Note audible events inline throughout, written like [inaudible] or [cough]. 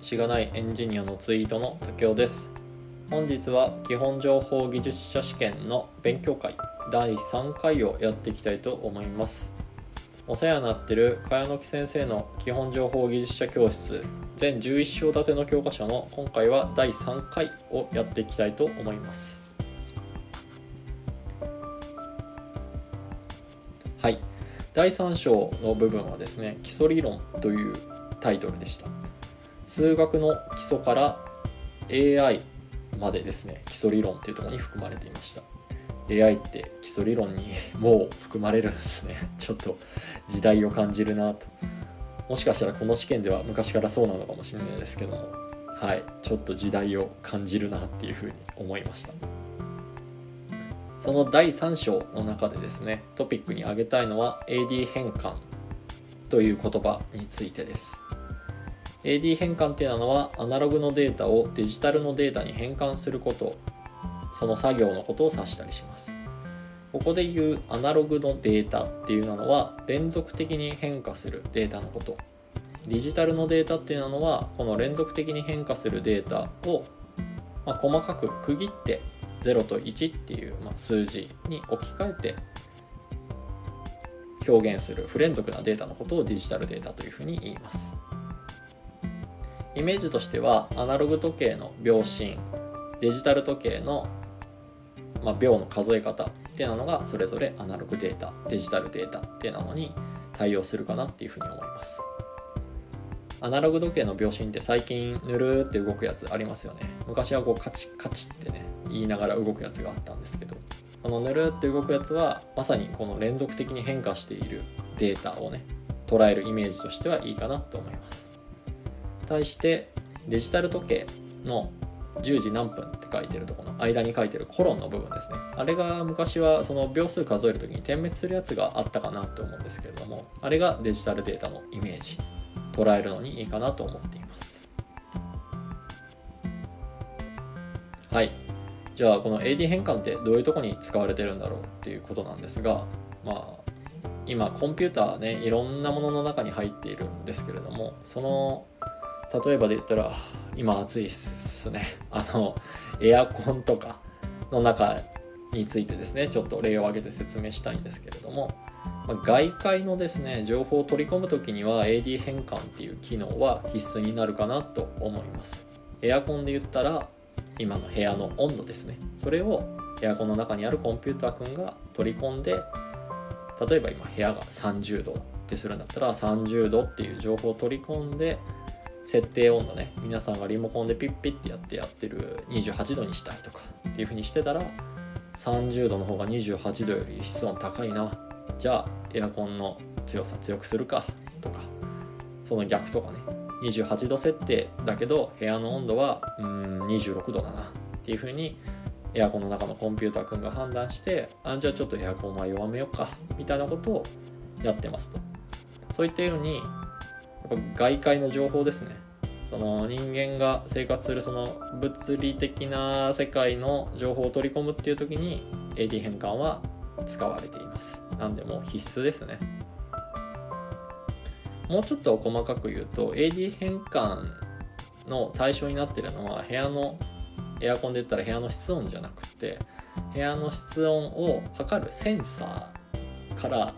しがないエンジニアのツイートの竹雄です。本日は基本情報技術者試験の勉強会第3回をやっていきたいと思います。お世話になってる茅野木先生の基本情報技術者教室全11章立ての教科書の今回は第3回をやっていきたいと思います。はい。第3章の部分はですね基礎理論というタイトルでした。数学の基礎から AI までですね基礎理論っていうところに含まれていました。AI って基礎理論にもう含まれるんですね。[laughs] ちょっと時代を感じるなと。もしかしたらこの試験では昔からそうなのかもしれないですけども。はいちょっと時代を感じるなっていうふうに思いました。その第3章の中でですねトピックに挙げたいのは AD 変換という言葉についてです。AD 変換っていうのはアナログのデータをデジタルのデータに変換すること。その作業のことを指したりします。ここで言うアナログのデータっていうのは連続的に変化するデータのこと。デジタルのデータっていうのはこの連続的に変化するデータを、ま、細かく区切って0と1っていう、ま、数字に置き換えて表現する不連続なデータのことをデジタルデータというふうに言います。イメージとしてはアナログ時計の秒針デジタル時計の、まあ、秒の数え方っていうのがそれぞれアナログデータデジタルデータっていうのに対応するかなっていうふうに思います。アナログ時計の秒針って最近ぬるーって動くやつありますよね。昔はこうカチッカチッってね言いながら動くやつがあったんですけど。このぬるーって動くやつはまさにこの連続的に変化しているデータをね捉えるイメージとしてはいいかなと思います。対してデジタル時計の10時何分って書いてるとこの間に書いてるコロンの部分ですね。あれが昔はその秒数数える時に点滅するやつがあったかなと思うんですけれどもあれがデジタルデータのイメージ捉えるのにいいかなと思っています。はい。じゃあこの AD 変換ってどういうとこに使われてるんだろうっていうことなんですがまあ今コンピューターねいろんなものの中に入っているんですけれどもその例えばで言ったら今暑いっすね。あのエアコンとかの中についてですねちょっと例を挙げて説明したいんですけれども、ま、外界のですね情報を取り込む時には AD 変換っていう機能は必須になるかなと思います。エアコンで言ったら今の部屋の温度ですね。それをエアコンの中にあるコンピューターくんが取り込んで例えば今部屋が30度ってするんだったら30度っていう情報を取り込んで設定温度ね。皆さんがリモコンでピッピッてやってやってる28度にしたいとかっていう風にしてたら30度の方が28度より室温高いな。じゃあエアコンの強さ強くするかとかその逆とかね。28度設定だけど部屋の温度はうん26度だなっていう風にエアコンの中のコンピューターくんが判断してあじゃあちょっとエアコンは弱めようかみたいなことをやってますと。そういったようにやっぱ外界の情報ですね。その人間が生活するその物理的な世界の情報を取り込むっていう時に AD 変換は使われています。なんでもう必須ですね。もうちょっと細かく言うと AD 変換の対象になってるのは部屋のエアコンで言ったら部屋の室温じゃなくて部屋の室温を測るセンサーから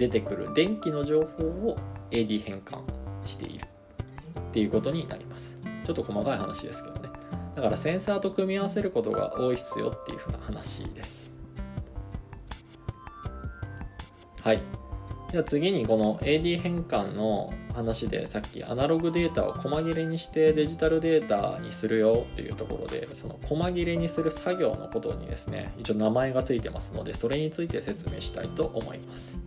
出てくる電気の情報を AD 変換しているっていうことになります。ちょっと細かい話ですけどね。だからセンサーと組み合わせることが多いっすよっていうふうな話です。はい。では次にこの AD 変換の話でさっきアナログデータを細切れにしてデジタルデータにするよっていうところでその細切れにする作業のことにですね一応名前がついてますのでそれについて説明したいと思います。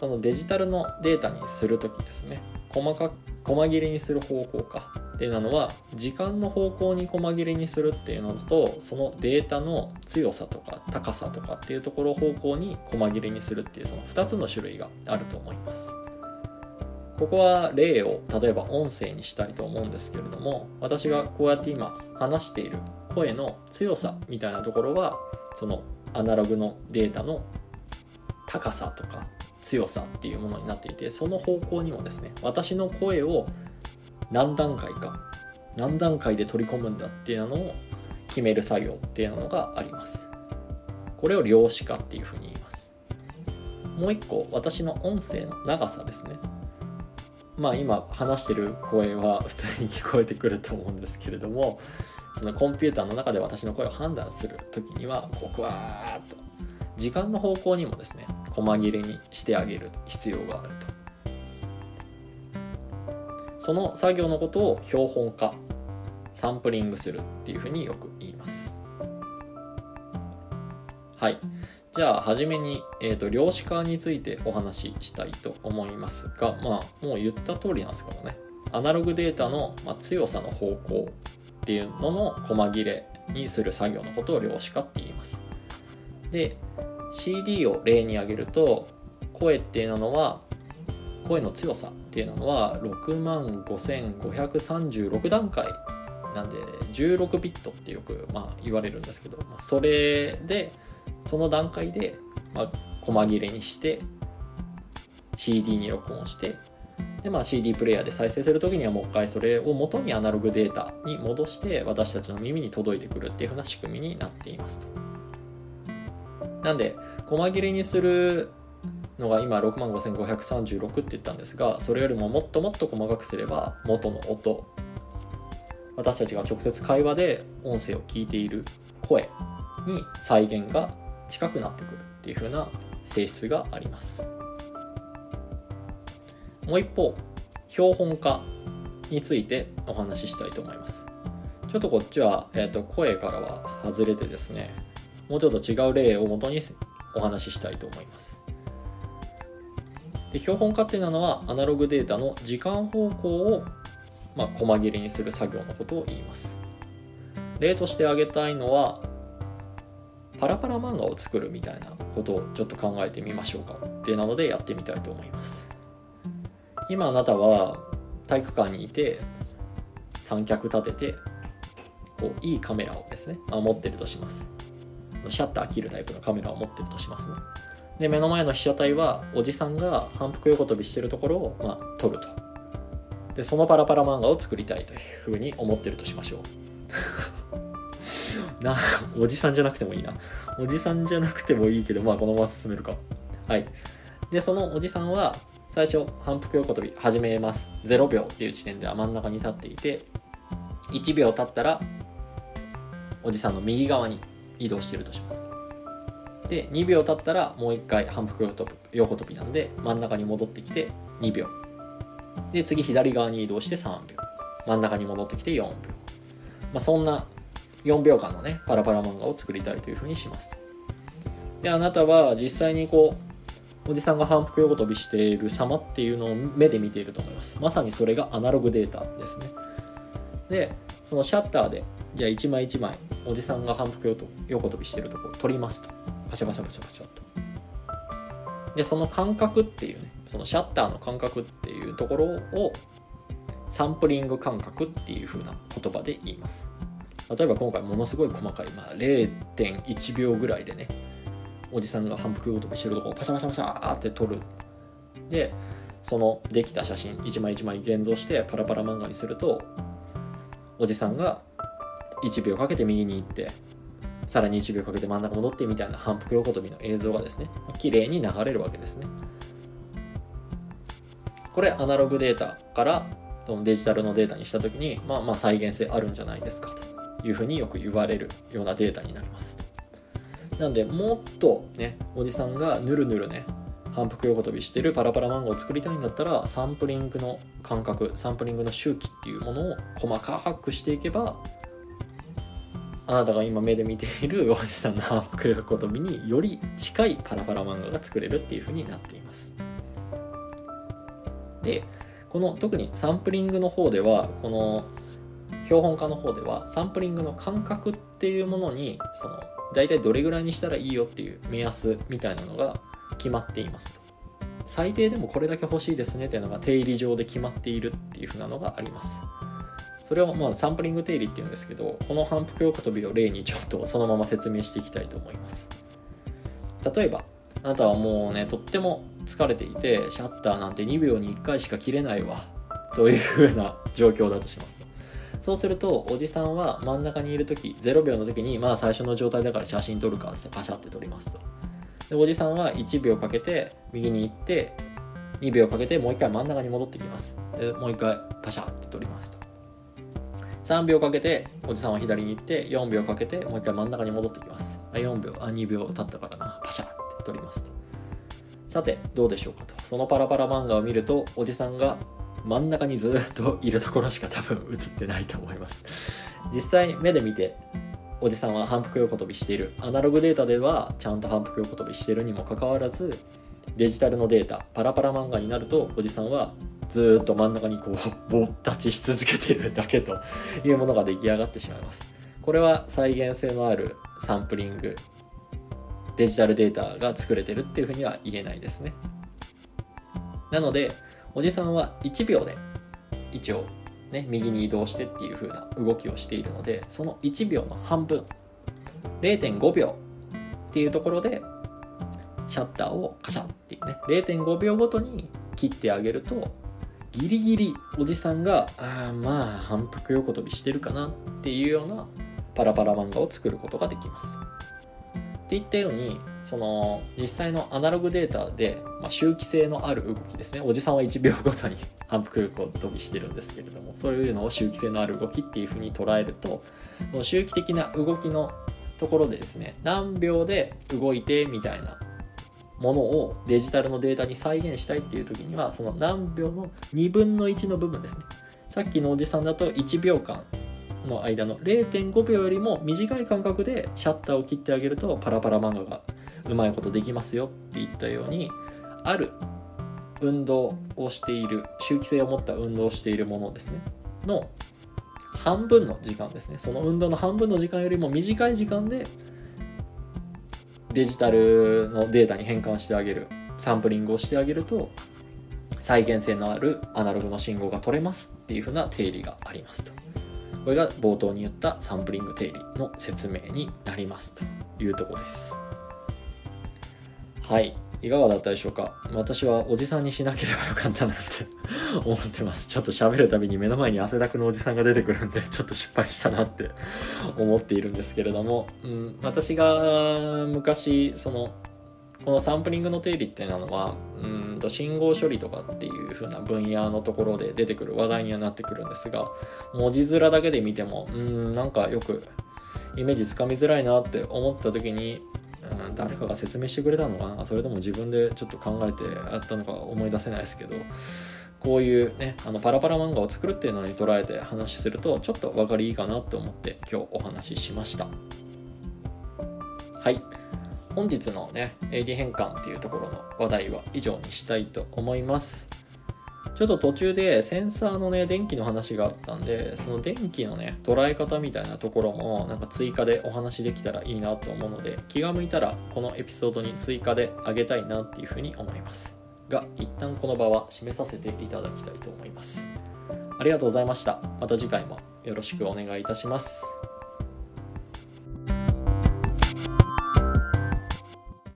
そのデジタルのデータにする時ですね。細か細切れにする方向か。っていうのは時間の方向に細切れにするっていうのとそのデータの強さとか高さとかっていうところ方向に細切れにするっていうその2つの種類があると思います。ここは例を例えば音声にしたいと思うんですけれども私がこうやって今話している声の強さみたいなところはそのアナログのデータの高さとか強さっていうものになっていてその方向にもですね私の声を何段階か何段階で取り込むんだっていうのを決める作業っていうのがあります。これを量子化っていうふうに言います。もう一個私の音声の長さですね。まあ今話してる声は普通に聞こえてくると思うんですけれどもそのコンピューターの中で私の声を判断する時にはこうクワーッと。時間の方向にもですね細切れにしてあげる必要があると。その作業のことを標本化サンプリングするっていうふうによく言います。はい。じゃあ初めに、えーと、量子化についてお話ししたいと思いますがまあもう言った通りなんですけどね。アナログデータの、まあ、強さの方向っていうのの細切れにする作業のことを量子化って言います。で CD を例に挙げると声っていうのは声の強さっていうのは6万5536段階なんで16ビットってよくまあ言われるんですけど、まあ、それでその段階でまあ細切れにして CD に録音してで、まあ、CD プレイヤーで再生する時にはもう一回それを元にアナログデータに戻して私たちの耳に届いてくるっていう風な仕組みになっていますと。なんで細切れにするのが今6万5536って言ったんですがそれよりももっともっと細かくすれば元の音私たちが直接会話で音声を聞いている声に再現が近くなってくるっていう風な性質があります。もう一方標本化についてお話ししたいと思います。ちょっとこっちは、えーと、声からは外れてですねもうちょっと違う例をもとにお話ししたいと思います。で標本化っていうのはアナログデータの時間方向をまあ、細切れにする作業のことを言います。例として挙げたいのはパラパラ漫画を作るみたいなことをちょっと考えてみましょうかってなのでやってみたいと思います。今あなたは体育館にいて三脚立ててこういいカメラをですね、まあ、持ってるとします。シャッター切るタイプのカメラを持ってるとしますね。で目の前の被写体はおじさんが反復横跳びしてるところを、まあ、撮ると。でそのパラパラ漫画を作りたいというふうに思ってるとしましょう。[laughs] なおじさんじゃなくてもいいな。おじさんじゃなくてもいいけどまあこのまま進めるか。はい。でそのおじさんは最初反復横跳び始めます。0秒っていう地点では真ん中に立っていて1秒経ったらおじさんの右側に移動してるとします。で2秒経ったらもう1回反復横跳びなんで真ん中に戻ってきて2秒。で次左側に移動して3秒。真ん中に戻ってきて4秒、まあ、そんな4秒間のねパラパラ漫画を作りたいというふうにします。であなたは実際にこうおじさんが反復横跳びしている様っていうのを目で見ていると思います。まさにそれがアナログデータですね。でそのシャッターでじゃあ1枚1枚おじさんが反復横跳びしてるとこを撮りますと。パシャパシャパシャパシャと。でその感覚っていうねそのシャッターの感覚っていうところをサンプリング感覚っていう風な言葉で言います。例えば今回ものすごい細かい、まあ、0.1秒ぐらいでねおじさんが反復横跳びしてるとこをパシャパシャパシャって撮る。でそのできた写真一枚一枚現像してパラパラ漫画にするとおじさんが1秒かけて右に行ってさらに1秒かけて真ん中戻ってみたいな反復横跳びの映像がですね綺麗に流れるわけですね。これアナログデータからデジタルのデータにした時にまあまあ再現性あるんじゃないですかと。いうふうによく言われるようなデータになります。なんでもっとねおじさんがぬるぬるね反復横跳びしてるパラパラ漫画を作りたいんだったらサンプリングの感覚サンプリングの周期っていうものを細かくしていけばあなたが今目で見ているおじさんの反復横跳びにより近いパラパラ漫画が作れるっていうふうになっています。でこの特にサンプリングの方ではこの標本化の方ではサンプリングの感覚っていうものにその大体どれぐらいにしたらいいよっていう目安みたいなのが決まっていますと。最低でもこれだけ欲しいですねっていうのが定理上で決まっているっていうふうなのがあります。それをまあサンプリング定理っていうんですけどこの反復横跳びを例にちょっとそのまま説明していきたいと思います。例えばあなたはもうねとっても疲れていてシャッターなんて2秒に1回しか切れないわというふうな状況だとします。そうするとおじさんは真ん中にいる時0秒の時にまあ最初の状態だから写真撮るかってパシャって撮りますと。でおじさんは1秒かけて右に行って2秒かけてもう一回真ん中に戻ってきます。でもう一回パシャって撮りますと。3秒かけておじさんは左に行って4秒かけてもう一回真ん中に戻ってきます。あ4秒。あ2秒経ったからな。パシャって撮りますと。さてどうでしょうかと。そのパラパラ漫画を見るとおじさんが真ん中にずっといるところしか多分映ってないと思います。実際目で見ておじさんは反復横跳びしている。アナログデータではちゃんと反復横跳びしてるにもかかわらずデジタルのデータパラパラ漫画になるとおじさんはずっと真ん中にこう [laughs] ぼったちし続けてるだけというものが出来上がってしまいます。これは再現性のあるサンプリングデジタルデータが作れてるっていうふうには言えないですね。なのでおじさんは1秒で一応ね右に移動してっていう風な動きをしているのでその1秒の半分0.5秒っていうところでシャッターをカシャっていうね0.5秒ごとに切ってあげるとギリギリおじさんがあまあ反復横跳びしてるかなっていうようなパラパラ漫画を作ることができます。っていったようにその実際のアナログデータで、まあ、周期性のある動きですねおじさんは1秒ごとに [laughs] 反復横跳びしてるんですけれどもそういうのを周期性のある動きっていうふうに捉えるとこの周期的な動きのところでですね何秒で動いてみたいなものをデジタルのデータに再現したいっていう時にはその何秒の2分の1の部分ですね。さっきのおじさんだと1秒間の間の0.5秒よりも短い間隔でシャッターを切ってあげるとパラパラ漫画がうまいことできますよって言ったようにある運動をしている周期性を持った運動をしているものですね。の半分の時間ですね。その運動の半分の時間よりも短い時間でデジタルのデータに変換してあげる。サンプリングをしてあげると再現性のあるアナログの信号が取れますっていうふうな定理がありますと。これが冒頭に言ったサンプリング定理の説明になりますというとこです。はい。いかがだったでしょうか？私はおじさんにしなければよかったなって [laughs] 思ってます。ちょっと喋るたびに目の前に汗だくのおじさんが出てくるんでちょっと失敗したなって思っているんですけれども、うん、私が昔そのこのサンプリングの定理っていうのはうんと信号処理とかっていう風な分野のところで出てくる話題にはなってくるんですが文字面だけで見てもうんなんかよくイメージつかみづらいなって思った時に、誰かが説明してくれたのかな？それとも自分でちょっと考えてやったのか思い出せないですけどこういうねあのパラパラ漫画を作るっていうのに捉えて話するとちょっと分かりいいかなと思って今日お話ししました。はい。本日のね AD 変換っていうところの話題は以上にしたいと思います。ちょっと途中でセンサーのね電気の話があったんでその電気のね捉え方みたいなところもなんか追加でお話できたらいいなと思うので気が向いたらこのエピソードに追加であげたいなっていうふうに思います。が一旦この場は締めさせていただきたいと思います。ありがとうございました。また次回もよろしくお願いいたします。